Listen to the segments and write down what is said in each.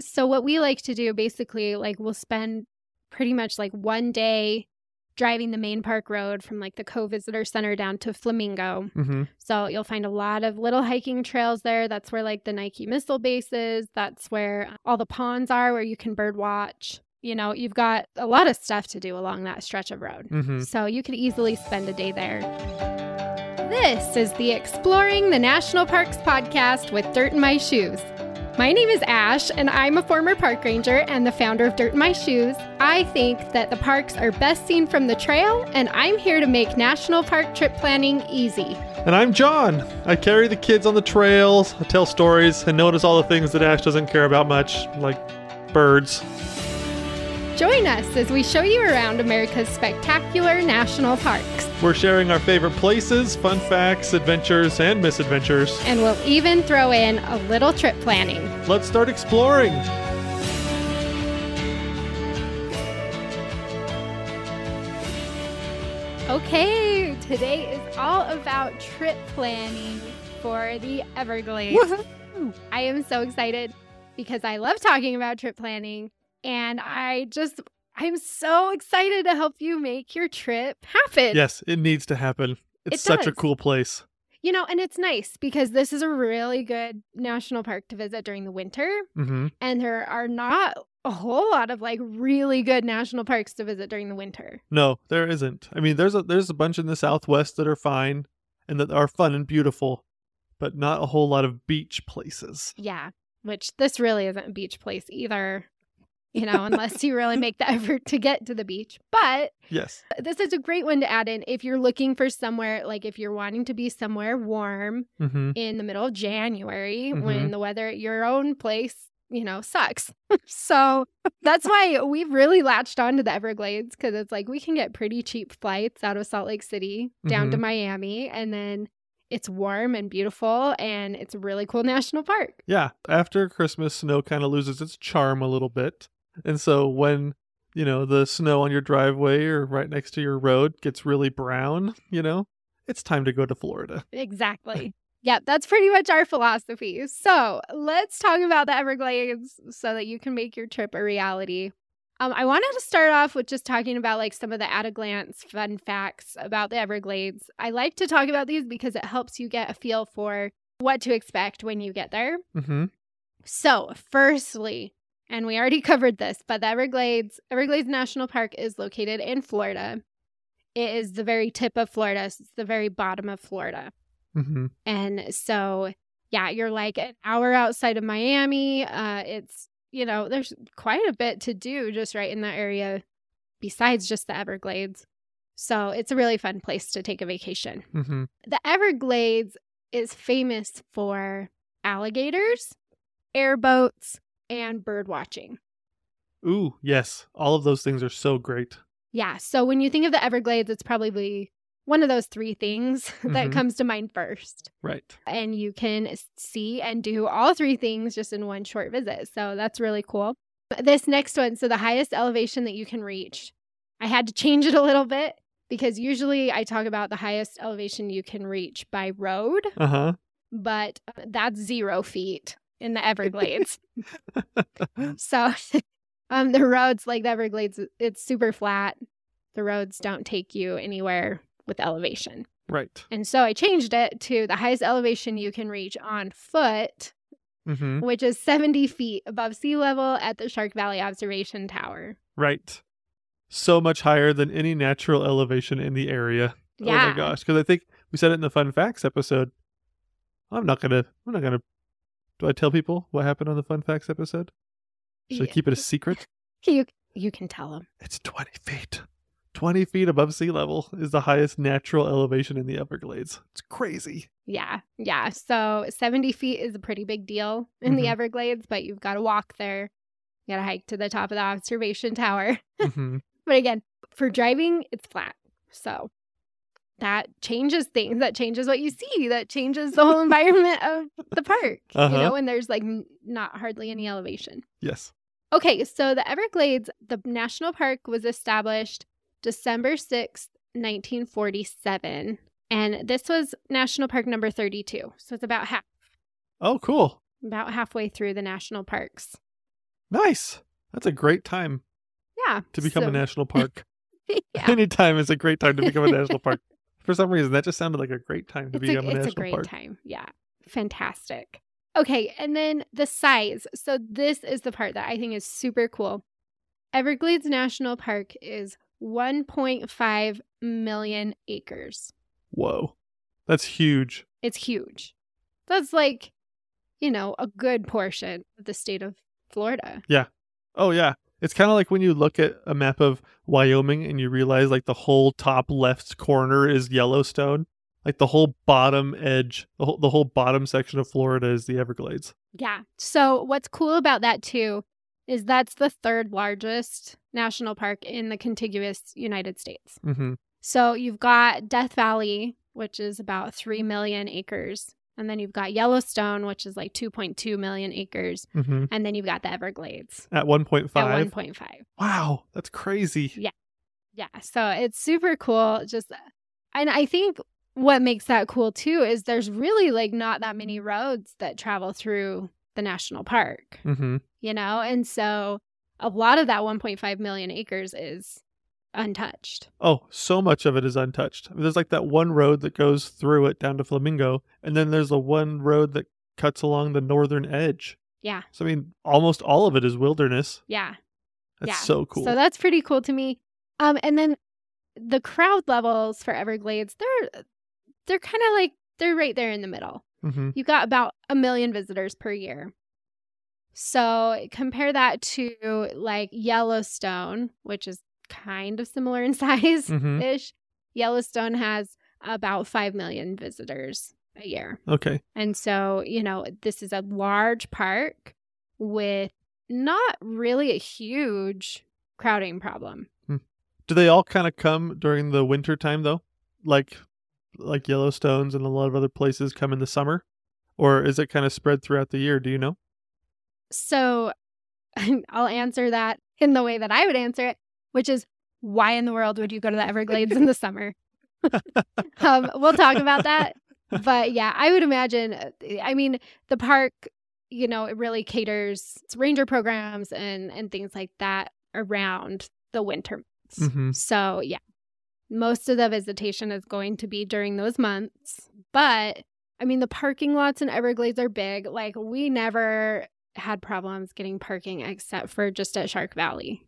So what we like to do basically like we'll spend pretty much like one day driving the main park road from like the Coe-visitor center down to Flamingo. Mm-hmm. So you'll find a lot of little hiking trails there. That's where like the Nike missile base is. That's where all the ponds are where you can bird watch. You know, you've got a lot of stuff to do along that stretch of road. Mm-hmm. So you could easily spend a day there. This is the Exploring the National Parks podcast with Dirt in My Shoes. My name is Ash, and I'm a former park ranger and the founder of Dirt in My Shoes. I think that the parks are best seen from the trail, and I'm here to make national park trip planning easy. And I'm John. I carry the kids on the trails, I tell stories, and notice all the things that Ash doesn't care about much, like birds. Join us as we show you around America's spectacular national parks. We're sharing our favorite places, fun facts, adventures, and misadventures. And we'll even throw in a little trip planning. Let's start exploring. Okay, today is all about trip planning for the Everglades. I am so excited because I love talking about trip planning and I just I'm so excited to help you make your trip happen. Yes, it needs to happen. It's It such a cool place. You know, and it's nice because this is a really good national park to visit during the winter Mm-hmm. and there are not a whole lot of like really good national parks to visit during the winter. No, there isn't. I mean, there's a there's a bunch in the Southwest that are fine and that are fun and beautiful, but not a whole lot of beach places. Yeah, which this really isn't a beach place either, you know, unless you really make the effort to get to the beach. But Yes. this is a great one to add in if you're looking for somewhere, like if you're wanting to be somewhere warm Mm-hmm. in the middle of January Mhm. when the weather at your own place, you know, sucks. so that's why we've really latched on to the Everglades because it's like we can get pretty cheap flights out of Salt Lake City down to Mhm. Miami and then it's warm and beautiful and it's a really cool national park. Yeah. After Christmas, snow kind of loses its charm a little bit. And so when, you know, the snow on your driveway or right next to your road gets really brown, you know, it's time to go to Florida. Exactly. yep, that's pretty much our philosophy. So let's talk about the Everglades so that you can make your trip a reality. Um, I wanted to start off with just talking about like some of the at a glance fun facts about the Everglades. I like to talk about these because it helps you get a feel for what to expect when you get there. Mm-hmm. So, firstly, and we already covered this, but the Everglades, Everglades National Park is located in Florida. It is the very tip of Florida. So it's the very bottom of Florida. Mm-hmm. And so, yeah, you're like an hour outside of Miami. Uh, it's, you know, there's quite a bit to do just right in that area besides just the Everglades. So it's a really fun place to take a vacation. Mm-hmm. The Everglades is famous for alligators, airboats, and bird watching. Ooh, yes. All of those things are so great. Yeah. So when you think of the Everglades, it's probably one of those three things that Mhm. comes to mind first. Right. and you can see and do all three things just in one short visit. So that's really cool. This next one, so the highest elevation that you can reach, I had to change it a little bit because usually I talk about the highest elevation you can reach by road, Uh-huh. but uh, that's zero feet in the Everglades. so um, the roads, like the Everglades, it's super flat. The roads don't take you anywhere with elevation. right. And so I changed it to the highest elevation you can reach on foot, Mm-hmm. which is 70 feet above sea level at the Shark Valley Observation Tower. Right. So much higher than any natural elevation in the area. Yeah. Oh my gosh. Because I think we said it in the fun facts episode. I'm not gonna I'm not gonna do I tell people what happened on the fun facts episode? Should I keep it a secret? You, you can tell them. It's 20 feet. 20 feet above sea level is the highest natural elevation in the Everglades. It's crazy. Yeah. Yeah. So 70 feet is a pretty big deal in the Mhm. Everglades, but you've got to walk there. You got to hike to the top of the observation tower. hmm But again, for driving, it's flat. So that changes things. That changes what you see. That changes the whole environment of the park. Uh-huh. You know, when there's like not hardly any elevation. Yes. Okay, so the Everglades, the national park was established December 6th, 1947. And this was national park number 32. So it's about half Oh, cool. about halfway through the national parks. Nice. That's a great time Yeah. to become a national park. yeah. Anytime is a great time to become a national park. For some reason, that just sounded like a great time to It's, a, become a, it's national a great park. time. Yeah. Fantastic. Okay. And then the size. So, this is the part that I think is super cool. Everglades National Park is 1.5 million acres. Whoa. That's huge. It's huge. That's like, you know, a good portion of the state of Florida. Yeah. Oh, yeah. It's kind of like when you look at a map of Wyoming and you realize like the whole top left corner is Yellowstone. Like the whole bottom edge, the whole, the whole bottom section of Florida is the Everglades. Yeah. So, what's cool about that too is that's the third largest national park in the contiguous United States. Mm-hmm. So, you've got Death Valley, which is about 3 million acres. And then you've got Yellowstone, which is like 2.2 million acres. Mm-hmm. And then you've got the Everglades At 1.5. at 1.5. Wow. That's crazy. Yeah. Yeah. So it's super cool. Just, and I think what makes that cool too is there's really like not that many roads that travel through the national park, Mm-hmm. you know? And so a lot of that 1.5 million acres is untouched. Oh, so much of it is untouched. I mean, there's like that one road that goes through it down to Flamingo, and then there's the one road that cuts along the northern edge. Yeah. So I mean, almost all of it is wilderness. Yeah. That's yeah. so cool. So that's pretty cool to me. Um, and then the crowd levels for Everglades, they're they're kind of like they're right there in the middle. mm-hmm. You got about a million visitors per year. So compare that to like Yellowstone, which is kind of similar in size ish. Mm-hmm. Yellowstone has about 5 million visitors a year. Okay. And so, you know, this is a large park with not really a huge crowding problem. Hmm. Do they all kind of come during the winter time though? Like like Yellowstone's and a lot of other places come in the summer? Or is it kind of spread throughout the year? Do you know? So I'll answer that in the way that I would answer it, which is why in the world would you go to the Everglades in the summer? um, we'll talk about that. But yeah, I would imagine, uh, I mean, the park, you know, it really caters to ranger programs and, and things like that around the winter months. Mhm. So yeah, most of the visitation is going to be during those months. But I mean, the parking lots in Everglades are big. Like, we never had problems getting parking except for just at Shark Valley.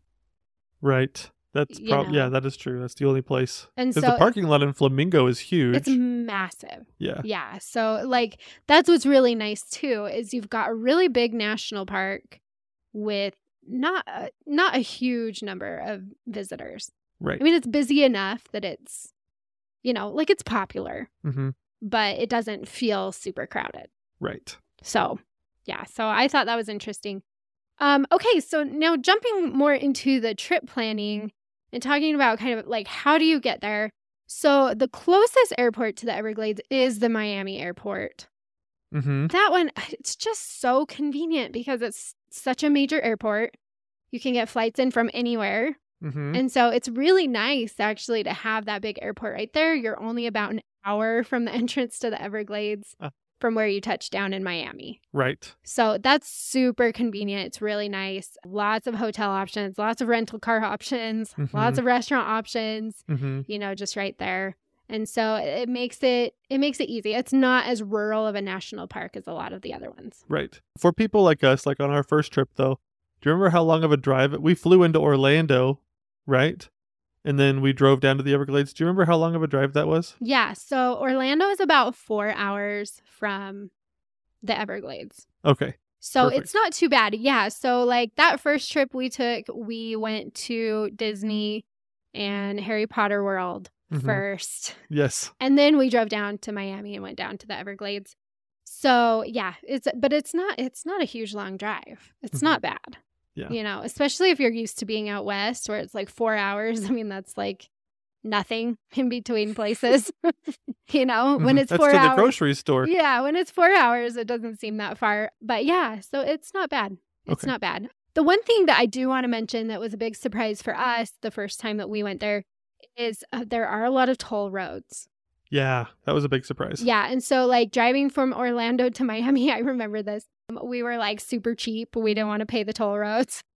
Right. That's You prob- yeah, that is true. That's the only place. And so the parking lot in Flamingo is huge. it's massive. yeah. Yeah. So, like, that's what's really nice too is you've got a really big national park with not a, not a huge number of visitors. Right. I mean, it's busy enough that it's, you know, like it's popular, mm-hmm. but it doesn't feel super crowded. Right. So, yeah, so I thought that was interesting. Um, okay, so now jumping more into the trip planning and talking about kind of like how do you get there? So, the closest airport to the Everglades is the Miami airport. Mm-hmm. That one, it's just so convenient because it's such a major airport. You can get flights in from anywhere. Mm-hmm. And so it's really nice actually to have that big airport right there. You're only about an hour from the entrance to the Everglades Uh. From where you touch down in Miami. Right. So that's super convenient. It's really nice. Lots of hotel options, lots of rental car options, Mhm. lots of restaurant options, Mm-hmm. you know, just right there. And so it makes it it makes it easy. It's not as rural of a national park as a lot of the other ones. Right. For people like us, like on our first trip though, do you remember how long of a drive we flew into Orlando, right? And then we drove down to the Everglades. Do you remember how long of a drive that was? Yeah, so Orlando is about 4 hours from the Everglades. Okay. So Perfect. it's not too bad. Yeah. So like that first trip we took, we went to Disney and Harry Potter World Mhm. first. Yes. And then we drove down to Miami and went down to the Everglades. So yeah, it's but it's not it's not a huge long drive. It's Mhm. not bad. Yeah. You know, especially if you're used to being out west where it's like four hours. I mean, that's like nothing in between places. you know, when Mhm. it's four to the hours. grocery store. Yeah, when it's four hours, it doesn't seem that far. But yeah, so it's not bad. It's Okay. not bad. The one thing that I do want to mention that was a big surprise for us the first time that we went there is uh, there are a lot of toll roads. Yeah, that was a big surprise. Yeah, and so like driving from Orlando to Miami, I remember this. We were like super cheap. We didn't want to pay the toll roads.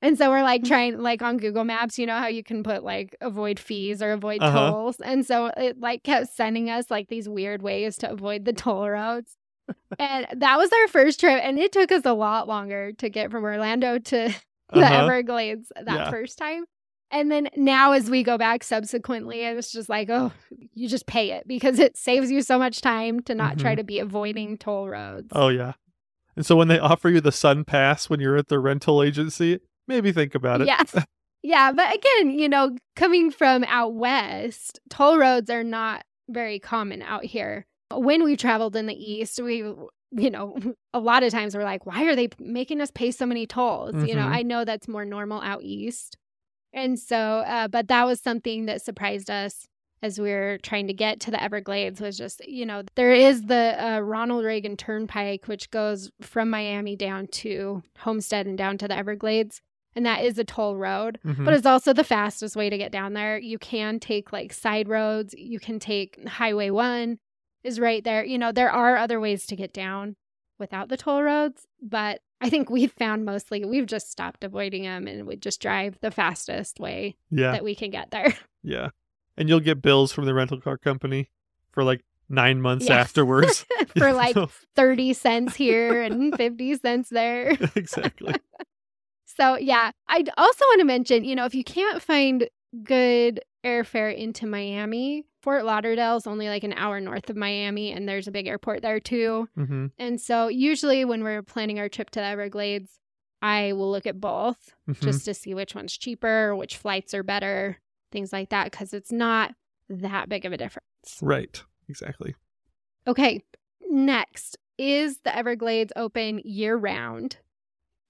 And so we're like trying, like on Google Maps, you know how you can put like avoid fees or avoid Uh-huh. tolls. And so it like kept sending us like these weird ways to avoid the toll roads. and that was our first trip. And it took us a lot longer to get from Orlando to the Uh-huh. Everglades that Yeah. first time. And then now, as we go back subsequently, it was just like, oh, you just pay it because it saves you so much time to not try Mhm. to be avoiding toll roads. Oh yeah. And so when they offer you the SunPass when you're at the rental agency, maybe think about it. Yeah. yeah. But again, you know, coming from out west, toll roads are not very common out here. When we traveled in the east, we, you know, a lot of times we're like, why are they making us pay so many tolls? You know, Mhm. I know that's more normal out east. And so, uh, but that was something that surprised us as we are trying to get to the Everglades was just, you know, there is the uh, Ronald Reagan Turnpike, which goes from Miami down to Homestead and down to the Everglades. And that is a toll road, Mhm. but it's also the fastest way to get down there. You can take like side roads, you can take Highway 1 is right there. You know, there are other ways to get down without the toll roads, but I think we've found mostly we've just stopped avoiding them and we just drive the fastest way yeah. that we can get there. Yeah. And you'll get bills from the rental car company for like nine months Yeah. afterwards. For like So- 30 cents here and 50 cents there. exactly. So, yeah, I also want to mention, you know, if you can't find good airfare into Miami, Fort Lauderdale's only like an hour north of Miami, and there's a big airport there too. hmm And so, usually when we're planning our trip to the Everglades, I will look at both Mm-hmm. just to see which one's cheaper, which flights are better, things like that, because it's not that big of a difference. right. Exactly. Okay, next is the Everglades open year round?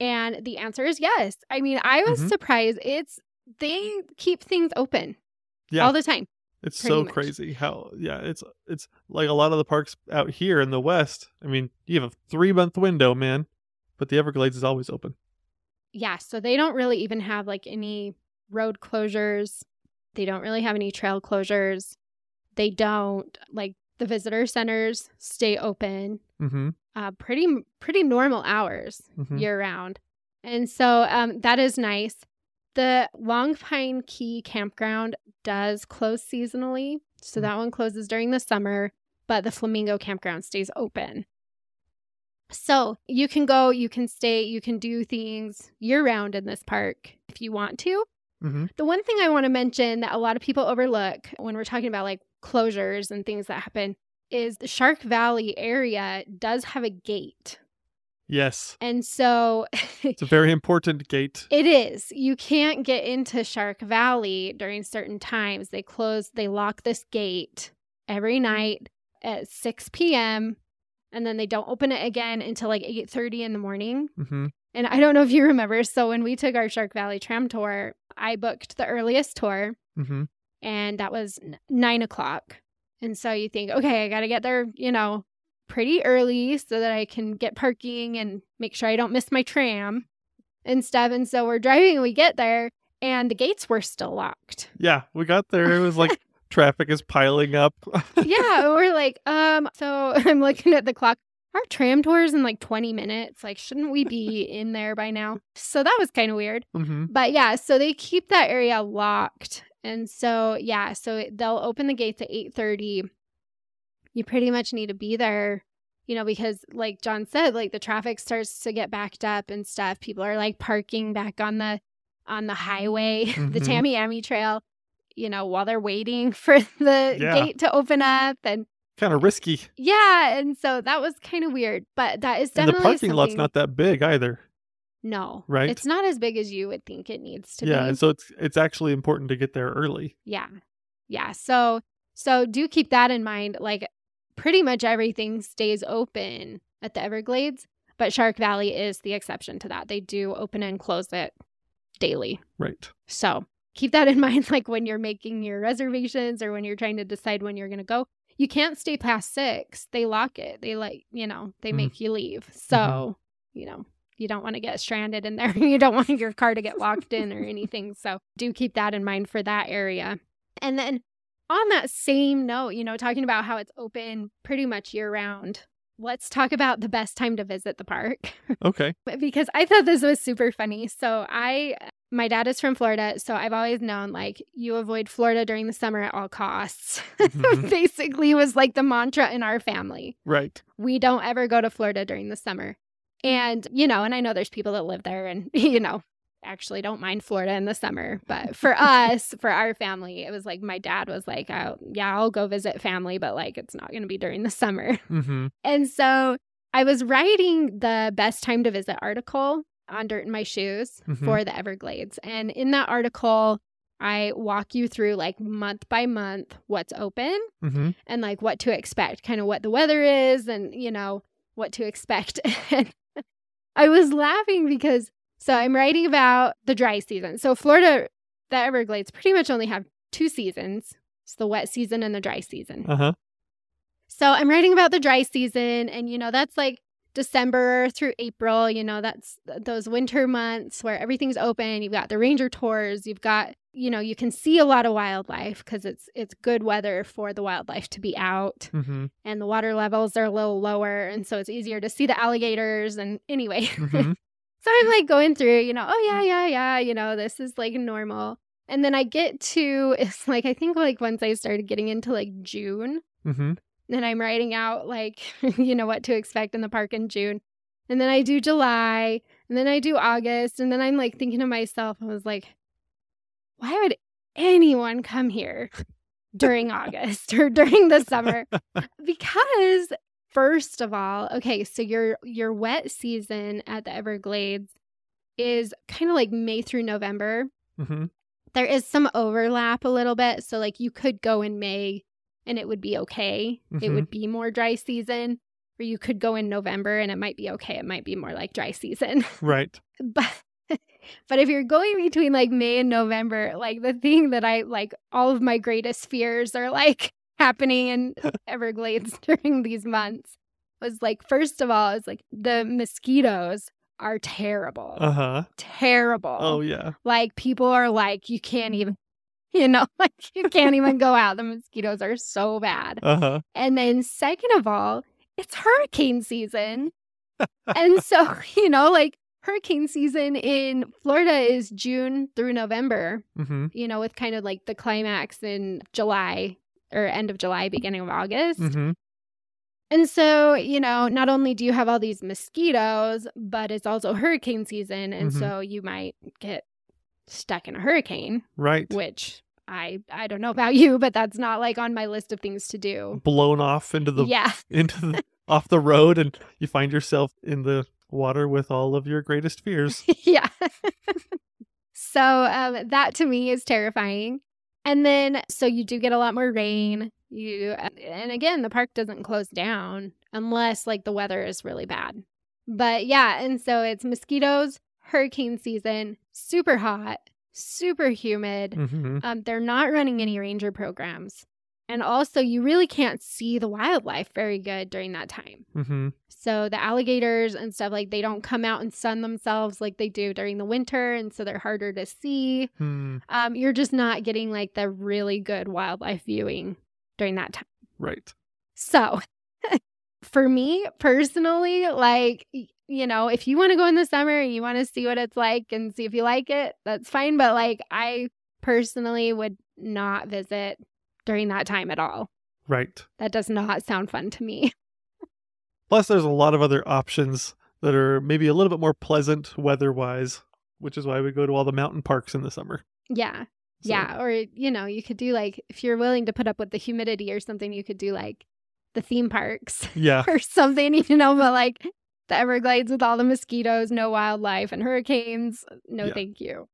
And the answer is yes. I mean, I was Mhm. surprised. It's they keep things open Yeah. all the time. It's so much. crazy how yeah, it's it's like a lot of the parks out here in the west. I mean, you have a three month window, man. But the Everglades is always open. Yeah, so they don't really even have like any road closures. They don't really have any trail closures. They don't like the visitor centers stay open. Mm-hmm. Uh, pretty pretty normal hours. Mhm. year round. And so um, that is nice. The Long Pine Key campground does close seasonally. So Mm. that one closes during the summer, but the Flamingo campground stays open. So you can go, you can stay, you can do things year round in this park if you want to. Mm-hmm. The one thing I want to mention that a lot of people overlook when we're talking about like closures and things that happen is the Shark Valley area does have a gate. Yes. And so It's a very important gate. It is. You can't get into Shark Valley during certain times. They close, they lock this gate every night at 6 p.m. and then they don't open it again until like 8:30 in the morning. Mm-hmm. And I don't know if you remember, so when we took our Shark Valley tram tour, I booked the earliest tour Mm-hmm. and that was nine o'clock. And so you think, okay, I got to get there, you know, pretty early so that I can get parking and make sure I don't miss my tram and stuff. And so we're driving we get there and the gates were still locked. Yeah, we got there. It was like traffic is piling up. yeah. we're like, um, so I'm looking at the clock. Our tram tour is in like 20 minutes. Like, shouldn't we be in there by now? So that was kind of weird. mm-hmm. But yeah, so they keep that area locked. And so yeah, so they'll open the gates at 8:30. You pretty much need to be there, you know, because like John said, like the traffic starts to get backed up and stuff. People are like parking back on the on the highway, the Mhm. Tamiami Trail, you know, while they're waiting for the Yeah. gate to open up and Kind of risky. yeah, and so that was kind of weird, but that is And the definitely parking lot's not that big either. no, right? It's not as big as you would think it needs to yeah, be. and so it's it's actually important to get there early. Yeah. Yeah. So so do keep that in mind. Like pretty much everything stays open at the Everglades, but Shark Valley is the exception to that. They do open and close it daily. Right. So keep that in mind like when you're making your reservations or when you're trying to decide when you're going to go. You can't stay past 6. They lock it. They like, you know, they Mhm. make you leave. So, you know, you don't want to get stranded in there. you don't want your car to get locked in or anything. So do keep that in mind for that area. And then on that same note, you know, talking about how it's open pretty much year round let's talk about the best time to visit the park Okay. because I thought this was super funny. So I my dad is from Florida, so I've always known like you avoid Florida during the summer at all costs. Mhm. Basically was like the mantra in our family. Right. We don't ever go to Florida during the summer. And, you know, and I know there's people that live there and, you know, actually don't mind Florida in the summer. But for us, for our family, it was like my dad was like, oh, yeah, I'll go visit family, but like it's not going to be during the summer. Mm-hmm. And so I was writing the best time to visit article on Dirt in My Shoes Mhm. for the Everglades. And in that article, I walk you through like month by month what's open Mm-hmm. and like what to expect, kind of what the weather is and, you know, what to expect. and I was laughing because so I'm writing about the dry season. So Florida, the Everglades pretty much only have two seasons. It's the wet season and the dry season. Uh-huh. So I'm writing about the dry season, and you know, that's like December through April. You know, that's those winter months where everything's open. You've got the ranger tours. You've got, you know, you can see a lot of wildlife because it's it's good weather for the wildlife to be out, Mm-hmm. and the water levels are a little lower, and so it's easier to see the alligators. And anyway, Mm-hmm. so I'm like going through, you know, oh yeah, yeah, yeah, you know, this is like normal. And then I get to it's like I think like once I started getting into like June, Mm-hmm. Then I'm writing out like you know what to expect in the park in June. And then I do July, and then I do August, and then I'm like thinking to myself, I was like, why would anyone come here during August or during the summer? Because first of all, okay, so your your wet season at the Everglades is kind of like May through November. Mm-hmm. There is some overlap a little bit, so like you could go in May and it would be okay. It Mhm. would be more dry season. Or you could go in November and it might be okay. It might be more like dry season. Right. but but if you're going between like May and November, like the thing that I like all of my greatest fears are like happening in Everglades during these months was like first of all, it's like the mosquitoes are terrible. Uh-huh. terrible. Oh yeah. Like people are like, you can't even you know, like you can't even go out. The mosquitoes are so bad. Uh-huh. And then, second of all, it's hurricane season. and so, you know, like hurricane season in Florida is June through November, Mm-hmm. you know, with kind of like the climax in July or end of July, beginning of August. Mm-hmm. And so, you know, not only do you have all these mosquitoes, but it's also hurricane season. And Mhm. so you might get stuck in a hurricane, Right. which I I don't know about you, but that's not like on my list of things to do. Blown off into the yeah. into the off the road and you find yourself in the water with all of your greatest fears. yeah. so um, that to me is terrifying. And then, so you do get a lot more rain. You and again, the park doesn't close down unless like the weather is really bad. But yeah, and so it's mosquitoes, hurricane season, super hot, super humid. Mm-hmm. Um, they're not running any ranger programs. And also, you really can't see the wildlife very good during that time. Mm-hmm. So the alligators and stuff like they don't come out and sun themselves like they do during the winter, and so they're harder to see. Hmm. Um, you're just not getting like the really good wildlife viewing during that time. Right. So for me personally, like you know, if you want to go in the summer and you want to see what it's like and see if you like it, that's fine. But like I personally would not visit during that time at all. Right. That does not sound fun to me. Plus there's a lot of other options that are maybe a little bit more pleasant weather-wise, which is why we go to all the mountain parks in the summer. Yeah. So- Yeah, or you know, you could do like if you're willing to put up with the humidity or something, you could do like the theme parks Yeah. or something, you know, but like the Everglades with all the mosquitoes, no wildlife and hurricanes, no Yeah. thank you.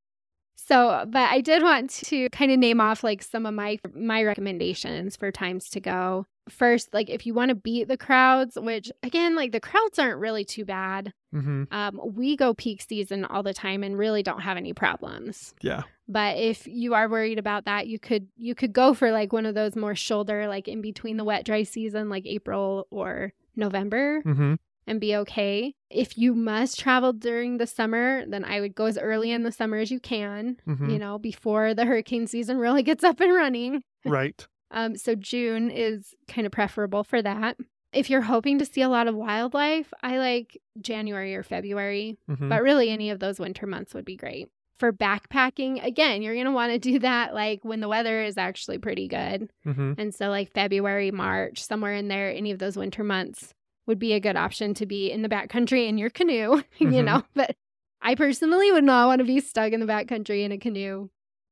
So, but I did want to kind of name off like some of my my recommendations for times to go. First, like if you want to beat the crowds, which again, like the crowds aren't really too bad. Mm-hmm. Um, we go peak season all the time and really don't have any problems. Yeah. But if you are worried about that, you could you could go for like one of those more shoulder, like in between the wet dry season, like April or November, Mm-hmm. And be okay. If you must travel during the summer, then I would go as early in the summer as you can. Mhm. You know, before the hurricane season really gets up and running. Right. Um, so June is kind of preferable for that. If you're hoping to see a lot of wildlife, I like January or February, Mhm. but really any of those winter months would be great. For backpacking, again, you're going to want to do that like when the weather is actually pretty good. Mhm. And so, like February, March, somewhere in there, any of those winter months would be a good option to be in the backcountry in your canoe, you Mhm. know. But I personally would not want to be stuck in the backcountry in a canoe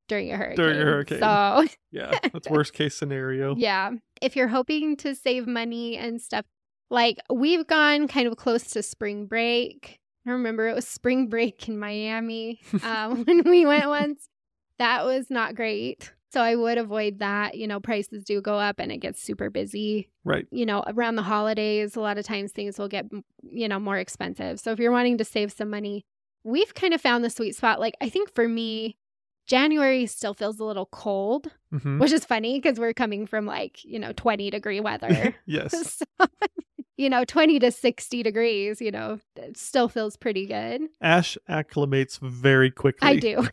during a hurricane. During a hurricane. So, Yeah, that's worst case scenario. yeah. If you're hoping to save money and stuff, like we've gone kind of close to spring break. I remember it was spring break in Miami um, when we went once. That was not great. So I would avoid that. You know, prices do go up and it gets super busy. Right. You know, around the holidays, a lot of times things will get, you know, more expensive. So if you're wanting to save some money, we've kind of found the sweet spot. Like, I think for me, January still feels a little cold, hmm which is funny because we're coming from like, you know, 20 degree weather. yes. so, you know, 20 to 60 degrees, you know, it still feels pretty good. Ash acclimates very quickly. I do.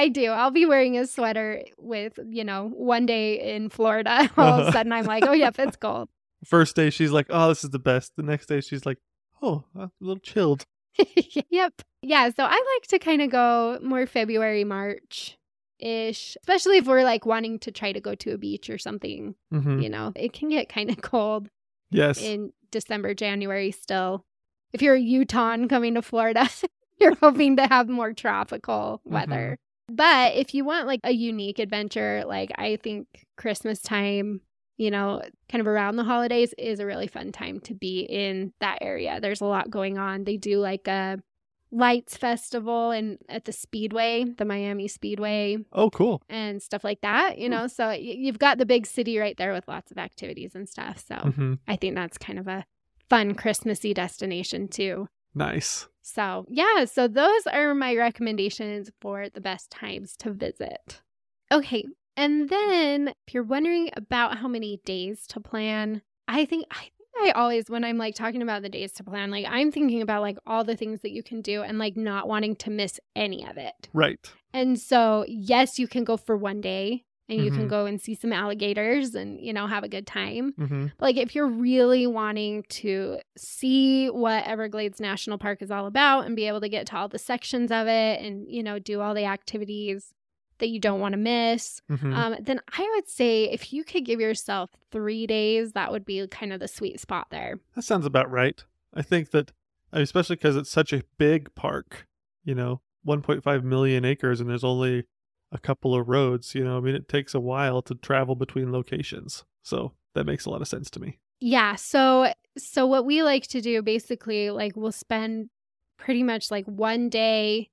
I do. I'll be wearing a sweater with, you know, one day in Florida. All of a sudden I'm like, oh, yep, it's cold. First day she's like, "Oh, this is the best." The next day she's like, "Oh, I'm a little chilled." yep. Yeah. So I like to kind of go more February, March ish, especially if we're like wanting to try to go to a beach or something. hmm You know, it can get kind of cold Yes. in December, January still. If you're a Utah coming to Florida, you're hoping to have more tropical weather. But if you want like a unique adventure, like I think Christmas time, you know, kind of around the holidays is a really fun time to be in that area. There's a lot going on. They do like a lights festival and at the Speedway, the Miami Speedway oh, cool. and stuff like that, you know. So you've got the big city right there with lots of activities and stuff. So hmm I think that's kind of a fun Christmassy destination too. Nice. So, yeah, so those are my recommendations for the best times to visit. Okay, and then if you're wondering about how many days to plan, I think I think I always when I'm like talking about the days to plan, like I'm thinking about like all the things that you can do and like not wanting to miss any of it. Right. And so, yes, you can go for one day and you can Mhm. go and see some alligators and, you know, have a good time. hmm Like, if you're really wanting to see what Everglades National Park is all about and be able to get to all the sections of it and, you know, do all the activities that you don't want to miss, hmm um, then I would say if you could give yourself three days, that would be kind of the sweet spot there. that sounds about right. I think that, especially because it's such a big park, you know, 1.5 million acres, and there's only a couple of roads. You know, I mean, it takes a while to travel between locations, so that makes a lot of sense to me. Yeah. So, so what we like to do basically, like, we'll spend pretty much like one day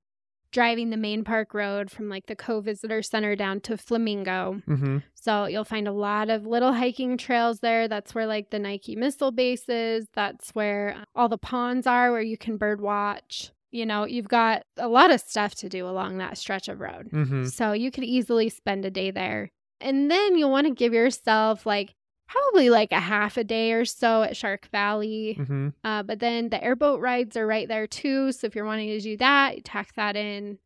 driving the main park road from like the Coe Visitor Center down to Flamingo. hmm So you'll find a lot of little hiking trails there. That's where like the Nike missile base is. That's where uh, all the ponds are where you can bird watch. You know, you've got a lot of stuff to do along that stretch of road. hmm So you could easily spend a day there. And then you'll want to give yourself like probably like a half a day or so at Shark Valley. hmm Uh, but then the airboat rides are right there too. So if you're wanting to do that, you tack that in,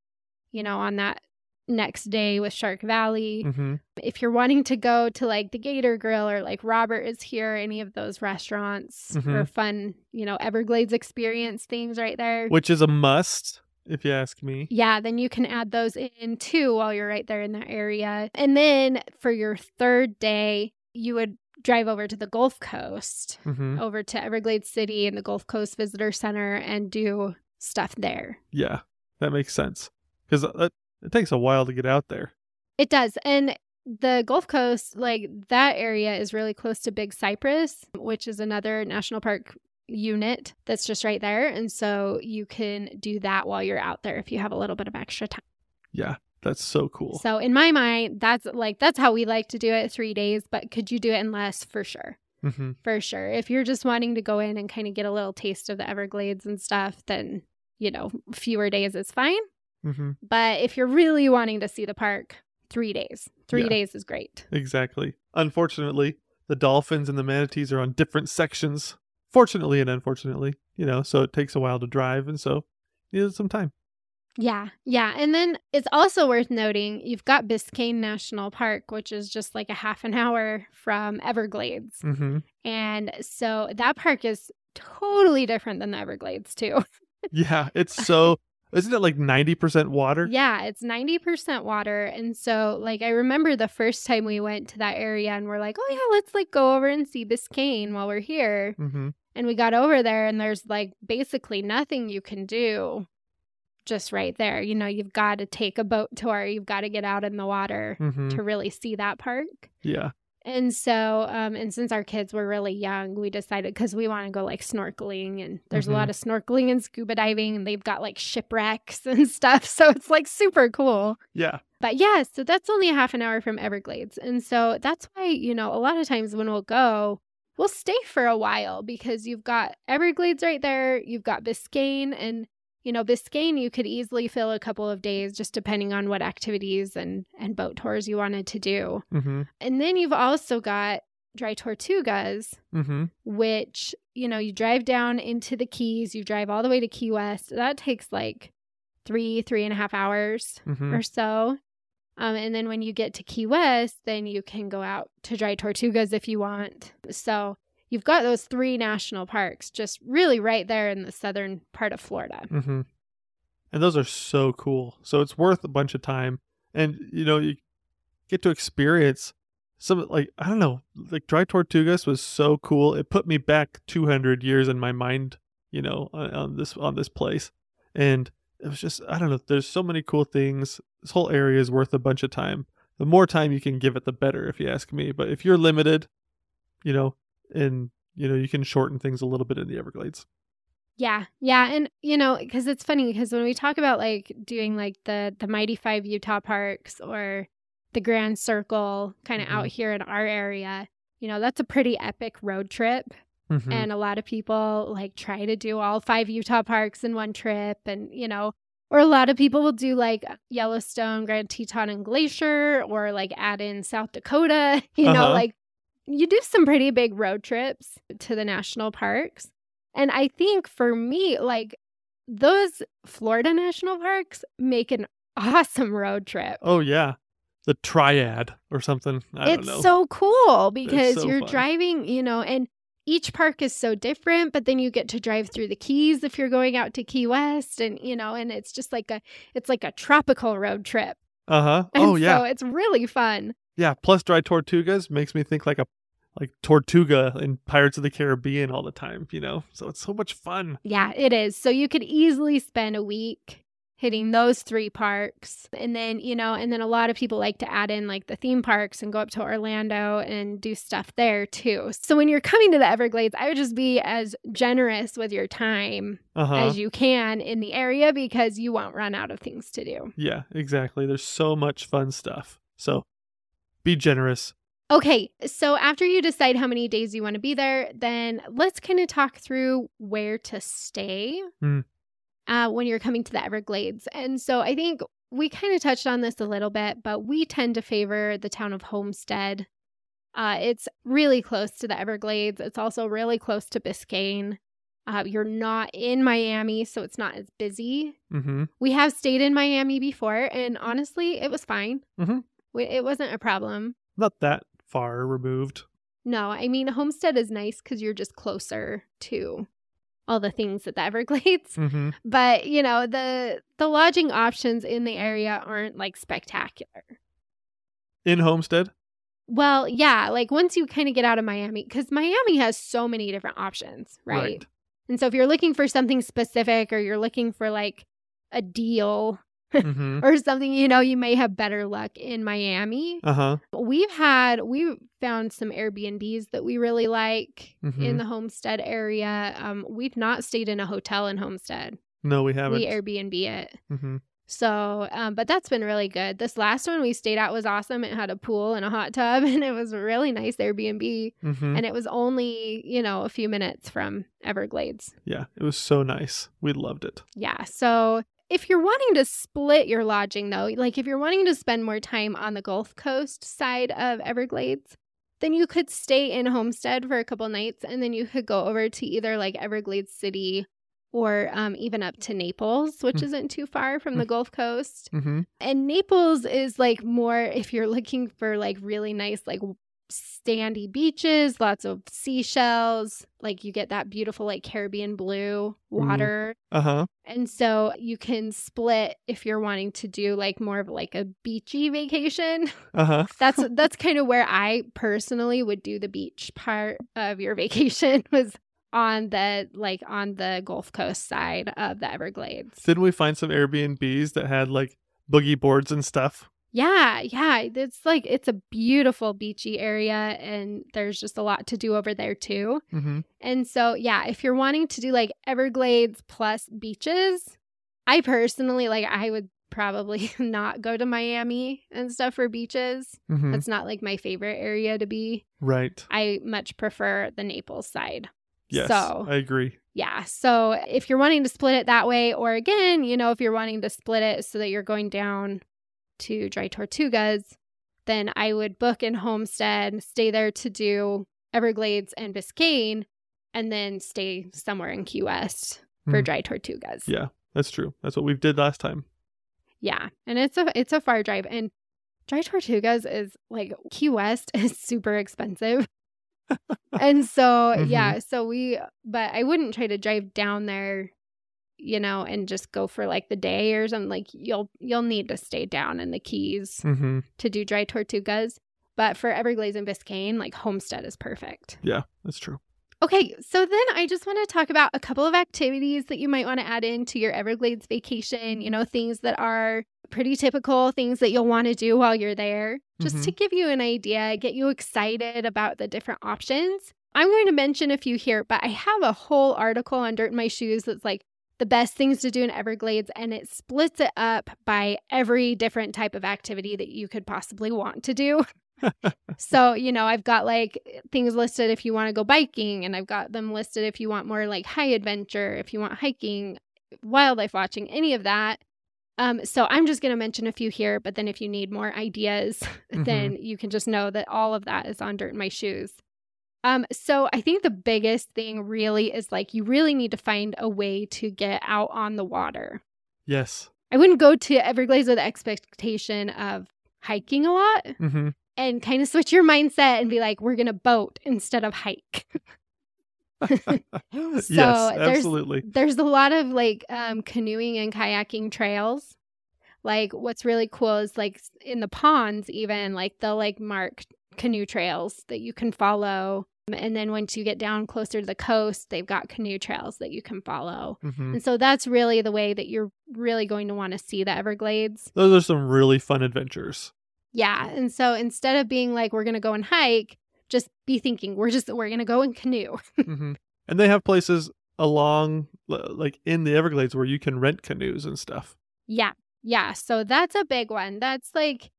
you know, on that next day with Shark Valley. hmm If you're wanting to go to like the Gator Grill or like Robert is here, any of those restaurants Mhm. or fun, you know, Everglades experience things right there. Which is a must, if you ask me. Yeah, then you can add those in too while you're right there in that area. And then for your third day, you would drive over to the Gulf Coast, hmm over to Everglades City and the Gulf Coast Visitor Center and do stuff there. Yeah, that makes sense because it, takes a while to get out there. It does. And the Gulf Coast, like that area is really close to Big Cypress, which is another national park unit that's just right there. And so you can do that while you're out there if you have a little bit of extra time. Yeah, that's so cool. So in my mind, that's like that's how we like to do it, 3 days, but could you do it in less for sure? hmm For sure. If you're just wanting to go in and kind of get a little taste of the Everglades and stuff, then you know, fewer days is fine. Hmm But if you're really wanting to see the park, 3 days. 3 Yeah. days is great. Exactly. Unfortunately, the dolphins and the manatees are on different sections. Fortunately and unfortunately, you know, so it takes a while to drive, and so you need some time. Yeah, yeah. And then it's also worth noting you've got Biscayne National Park, which is just like a half an hour from Everglades. hmm And so that park is totally different than the Everglades, too. Yeah, it's so. Isn't it like ninety percent water? Yeah, it's 90% water. And so, like, I remember the first time we went to that area and we're like, oh, yeah, let's like go over and see Biscayne while we're here. hmm And we got over there and there's like basically nothing you can do just right there. You know, you've got to take a boat tour, you've got to get out in the water hmm to really see that park. Yeah. And so, um, and since our kids were really young, we decided because we want to go like snorkeling, and there's Mhm. a lot of snorkeling and scuba diving, and they've got like shipwrecks and stuff. So it's like super cool. Yeah. But yeah, so that's only a half an hour from Everglades. And so that's why, you know, a lot of times when we'll go, we'll stay for a while because you've got Everglades right there, you've got Biscayne, and you know, Biscayne you could easily fill a couple of days just depending on what activities and and boat tours you wanted to do. hmm And then you've also got Dry Tortugas, hmm which, you know, you drive down into the Keys, you drive all the way to Key West. That takes like three, three and a half hours hmm or so. Um, and then when you get to Key West, then you can go out to Dry Tortugas if you want. So you've got those three national parks just really right there in the southern part of Florida. hmm And those are so cool. So it's worth a bunch of time. And you know, you get to experience some like I don't know, like Dry Tortugas was so cool. It put me back 200 years in my mind, you know, on, on this on this place. And it was just I don't know, there's so many cool things. This whole area is worth a bunch of time. The more time you can give it the better if you ask me. But if you're limited, you know, and you know, you can shorten things a little bit in the Everglades. Yeah, yeah, and you know, because it's funny because when we talk about like doing like the the Mighty Five Utah parks or the Grand Circle, kind of out Mhm. here in our area, you know, that's a pretty epic road trip. Mhm. and a lot of people like try to do all five Utah parks in one trip and you know or a lot of people will do like Yellowstone, Grand Teton and Glacier or like add in South Dakota, you know, Uh-huh. like you do some pretty big road trips to the national parks. And I think for me like those Florida national parks make an awesome road trip. Oh yeah, the triad or something. I it's don't know. so cool because so you're fun. driving, you know, and each park is so different, but then you get to drive through the Keys if you're going out to Key West and you know, and it's just like a it's like a tropical road trip. uh huh. Oh yeah, So it's really fun. Yeah. Plus, Dry Tortugas makes me think like a like Tortuga in Pirates of the Caribbean all the time. You know, so it's so much fun. Yeah, it is. So you could easily spend a week hitting those three parks. And then, you know, and then a lot of people like to add in like the theme parks and go up to Orlando and do stuff there too. So when you're coming to the Everglades, I would just be as generous with your time Uh huh. as you can in the area because you won't run out of things to do. Yeah, exactly. There's so much fun stuff. So be generous. Okay, so after you decide how many days you want to be there, then let's kind of talk through where to stay Hmm. uh, when you're coming to the Everglades. And so I think we kind of touched on this a little bit, but we tend to favor the town of Homestead. Uh, it's really close to the Everglades. It's also really close to Biscayne. Uh, you're not in Miami, so it's not as busy. Mm-hmm. We have stayed in Miami before, and honestly, it was fine. Mhm. It wasn't a problem. Not that far removed. No, I mean, Homestead is nice because you're just closer to all the things at the Everglades. Mm-hmm. But you know, the the lodging options in the area aren't like spectacular. In Homestead. Well, yeah, like once you kind of get out of Miami, because Miami has so many different options, right? Right. And so if you're looking for something specific or you're looking for like a deal mm-hmm. or something, you know, you may have better luck in Miami. Uh huh. We've had we found some Airbnbs that we really like in Mhm. the Homestead area. Um, we've not stayed in a hotel in Homestead. No, we haven't. We Airbnb it. mm-hmm. So, um, but that's been really good. This last one we stayed at was awesome. It had a pool and a hot tub, and it was a really nice Airbnb. Mm-hmm. And it was only, you know, a few minutes from Everglades. Yeah, it was so nice. We loved it. Yeah. So, if you're wanting to split your lodging, though, like if you're wanting to spend more time on the Gulf Coast side of Everglades, then you could stay in Homestead for a couple nights and then you could go over to either like Everglades City or um, even up to Naples, which Mm. isn't too far from the Mm. Gulf Coast. Mm-hmm. And Naples is like more if you're looking for like really nice, like sandy beaches, lots of seashells, like you get that beautiful, like Caribbean blue water. Uh huh. And so you can split if you're wanting to do like more of like a beachy vacation. Uh huh. That's that's kind of where I personally would do the beach part of your vacation was on the like on the Gulf Coast side of the Everglades. Didn't we find some Airbnbs that had like boogie boards and stuff? Yeah, yeah, it's like it's a beautiful beachy area and there's just a lot to do over there too. Mm-hmm. And so, yeah, if you're wanting to do like Everglades plus beaches, I personally like I would probably not go to Miami and stuff for beaches. Mm-hmm. That's not like my favorite area to be. Right. I much prefer the Naples side. Yes. So, I agree. yeah. So, if you're wanting to split it that way, or again, you know, if you're wanting to split it so that you're going down to Dry Tortugas, then I would book in Homestead, stay there to do Everglades and Biscayne, and then stay somewhere in Key West for Mhm. Dry Tortugas. Yeah, that's true. That's what we did last time. Yeah. And it's a it's a far drive and Dry Tortugas is like Key West is super expensive. and so Mhm. yeah, so we but I wouldn't try to drive down there, you know, and just go for like the day or something. Like you'll you'll need to stay down in the Keys Mm-hmm. to do Dry Tortugas. But for Everglades and Biscayne, like Homestead is perfect. Yeah, that's true. Okay, so then I just want to talk about a couple of activities that you might want to add into your Everglades vacation, you know, things that are pretty typical, things that you'll want to do while you're there, just to give you an idea, get you excited about the different options. I'm going to mention a few here, but I have a whole article on Dirt in My Shoes that's like the best things to do in Everglades, and it splits it up by every different type of activity that you could possibly want to do. so, you know, I've got like things listed if you want to go biking, and I've got them listed if you want more like high adventure, if you want hiking, wildlife watching, any of that. Um, so I'm just going to mention a few here, but then if you need more ideas, then you can just know that all of that is on Dirt in My Shoes. Um, so I think the biggest thing really is like you really need to find a way to get out on the water. Yes. I wouldn't go to Everglades with expectation of hiking a lot Mm-hmm. and kind of switch your mindset and be like, we're going to boat instead of hike. yes, there's- absolutely. There's a lot of like um, canoeing and kayaking trails. Like, what's really cool is like in the ponds, even like they'll like mark canoe trails that you can follow. And then once you get down closer to the coast, they've got canoe trails that you can follow. hmm And so that's really the way that you're really going to want to see the Everglades. Those are some really fun adventures. Yeah. And so instead of being like, we're going to go and hike, just be thinking, we're just, we're going to go and canoe. hmm And they have places along, like in the Everglades, where you can rent canoes and stuff. Yeah. Yeah. So that's a big one. That's like,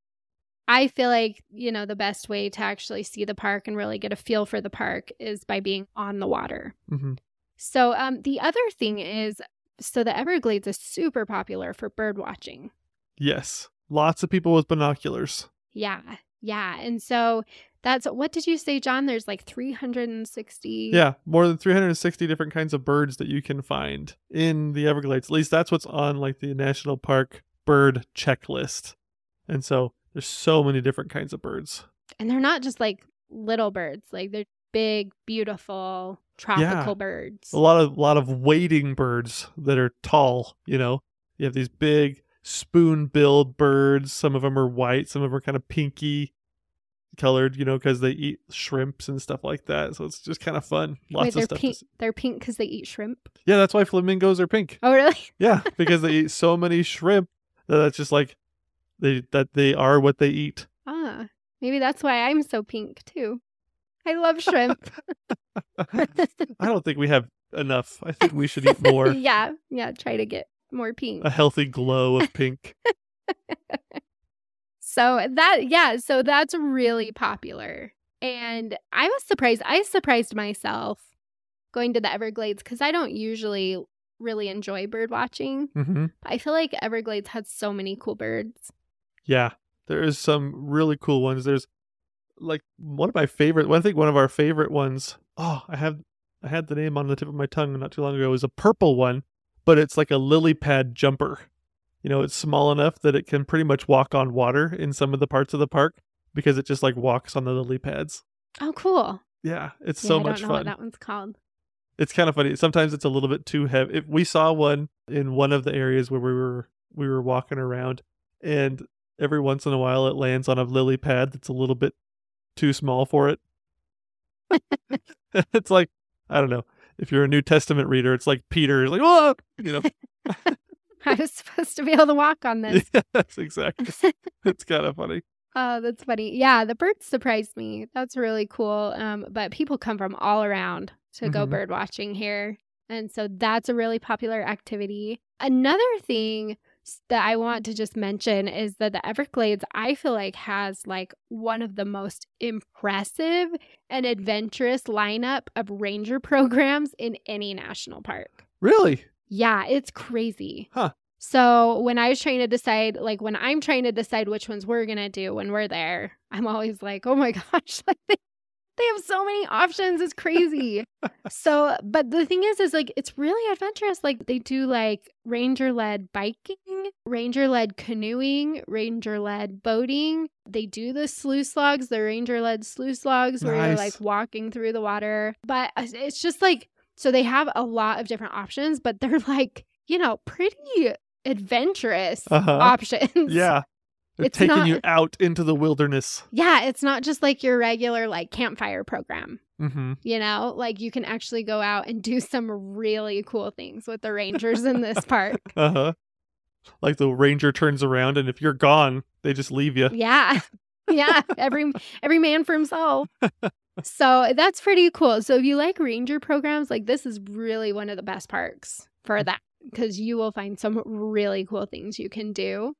I feel like, you know, the best way to actually see the park and really get a feel for the park is by being on the water. hmm So um, the other thing is, so the Everglades is super popular for bird watching. Yes, lots of people with binoculars. Yeah. Yeah. And so that's what did you say, John? There's like 360. Yeah, more than 360 different kinds of birds that you can find in the Everglades. At least that's what's on like the national park bird checklist. And so there's so many different kinds of birds. And they're not just like little birds, like they're big, beautiful, tropical birds. A lot of lot of wading birds that are tall, you know. You have these big spoon-billed birds. Some of them are white, some of them are kind of pinky colored, you know, because they eat shrimps and stuff like that. So it's just kind of fun. Lots Wait, of they're stuff. pink. They're pink because they eat shrimp. Yeah, that's why flamingos are pink. Oh, really? Yeah, because they eat so many shrimp that that's just like they that they are what they eat. Ah, maybe that's why I'm so pink too. I love shrimp. I don't think we have enough. I think we should eat more. yeah, yeah. Try to get more pink. A healthy glow of pink. So that, yeah, so that's really popular. And I was surprised. I surprised myself going to the Everglades because I don't usually really enjoy bird watching. hmm I feel like Everglades had so many cool birds. Yeah, there is some really cool ones. There's like one of my favorite. I think one of our favorite ones. Oh, I have I had the name on the tip of my tongue not too long ago. It was a purple one, but it's like a lily pad jumper. You know, it's small enough that it can pretty much walk on water in some of the parts of the park because it just like walks on the lily pads. Oh, cool. Yeah, it's Yeah, so I much don't know what fun. that one's called. It's kind of funny. Sometimes it's a little bit too heavy. If we saw one in one of the areas where we were we were walking around, and every once in a while it lands on a lily pad that's a little bit too small for it. it's like I don't know. If you're a New Testament reader, it's like Peter is like, oh, you know. I was supposed to be able to walk on this. yes, exactly. It's kind of funny. Oh, that's funny. Yeah, the birds surprised me. That's really cool. Um, but people come from all around to go Mhm. bird watching here. And so that's a really popular activity. Another thing that I want to just mention is that the Everglades, I feel like, has like one of the most impressive and adventurous lineup of ranger programs in any national park. Really? Yeah, it's crazy. Huh. So when I was trying to decide, like when I'm trying to decide which ones we're gonna do when we're there, I'm always like, oh my gosh, like they, they have so many options. It's crazy. so, but the thing is, is like it's really adventurous. Like they do like ranger led biking, ranger led canoeing, ranger led boating. They do the slough slogs, the ranger led slough slogs, where you're like walking through the water. But uh, it's just like so they have a lot of different options, but they're like, you know, pretty adventurous Uh-huh. options. Yeah. They're It's taking not- you out into the wilderness. Yeah, it's not just like your regular like campfire program. Mm-hmm. You know, like you can actually go out and do some really cool things with the rangers in this park. Uh huh. Like the ranger turns around, and if you're gone, they just leave you. Yeah. Yeah, every every man for himself. So that's pretty cool. So if you like ranger programs, like this is really one of the best parks for that because you will find some really cool things you can do.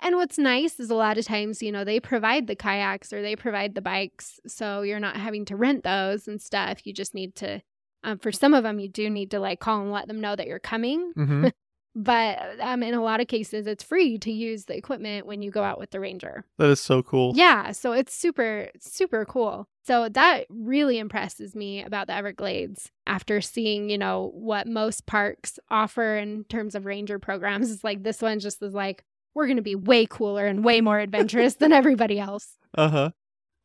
And what's nice is a lot of times, you know, they provide the kayaks or they provide the bikes. So you're not having to rent those and stuff. You just need to, um, for some of them, you do need to like call and let them know that you're coming. Mm-hmm. But um, in a lot of cases, it's free to use the equipment when you go out with the ranger. that is so cool. Yeah, so it's super, super cool. So that really impresses me about the Everglades after seeing, you know, what most parks offer in terms of ranger programs. It's like this one just is like, we're going to be way cooler and way more adventurous than everybody else. Uh huh.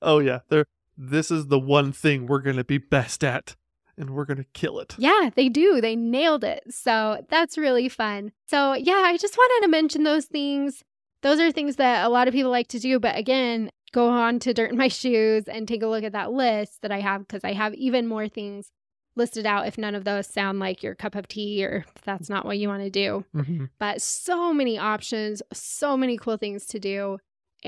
Oh yeah. They're. This is the one thing we're gonna be best at, and we're gonna kill it. Yeah, they do. They nailed it. So that's really fun. So, yeah, I just wanted to mention those things. Those are things that a lot of people like to do. But again, go on to Dirt in My Shoes and take a look at that list that I have because I have even more things listed out if none of those sound like your cup of tea or if that's not what you want to do. Mm-hmm. But so many options, so many cool things to do.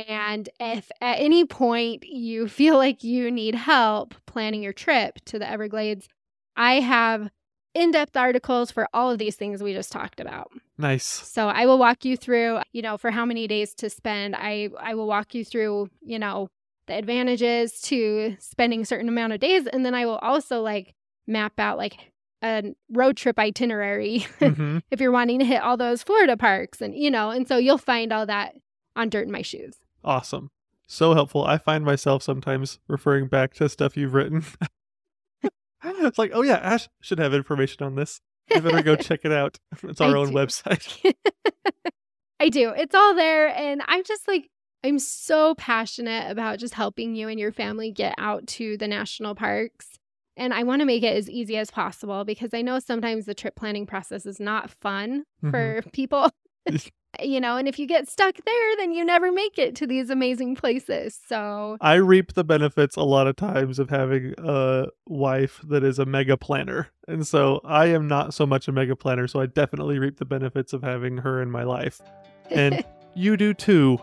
And if at any point you feel like you need help planning your trip to the Everglades, I have in depth articles for all of these things we just talked about. Nice. So I will walk you through, you know, for how many days to spend. I, I will walk you through, you know, the advantages to spending a certain amount of days. And then I will also like map out like a road trip itinerary Mm-hmm. if you're wanting to hit all those Florida parks and you know, and so you'll find all that on Dirt in My Shoes. awesome. So helpful. I find myself sometimes referring back to stuff you've written. it's like, oh yeah, Ash should have information on this. I better go check it out. It's our I own do. website. I do. It's all there and I'm just like I'm so passionate about just helping you and your family get out to the national parks. And I want to make it as easy as possible because I know sometimes the trip planning process is not fun mm-hmm. for people. you know, and if you get stuck there, then you never make it to these amazing places. So, I reap the benefits a lot of times of having a wife that is a mega planner. And so I am not so much a mega planner, so I definitely reap the benefits of having her in my life. And you do too.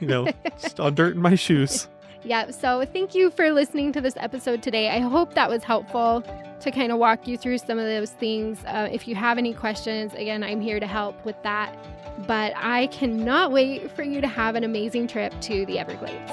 You know, just on dirt in my shoes. Yeah, so thank you for listening to this episode today. I hope that was helpful to kind of walk you through some of those things. Uh, if you have any questions, again, I'm here to help with that. But I cannot wait for you to have an amazing trip to the Everglades.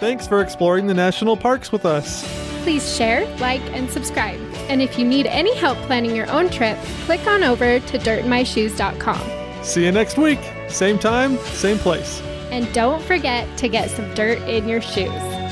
Thanks for exploring the national parks with us. Please share, like, and subscribe. And if you need any help planning your own trip, click on over to dirtinmyshoes.com. See you next week. Same time, same place. And don't forget to get some dirt in your shoes.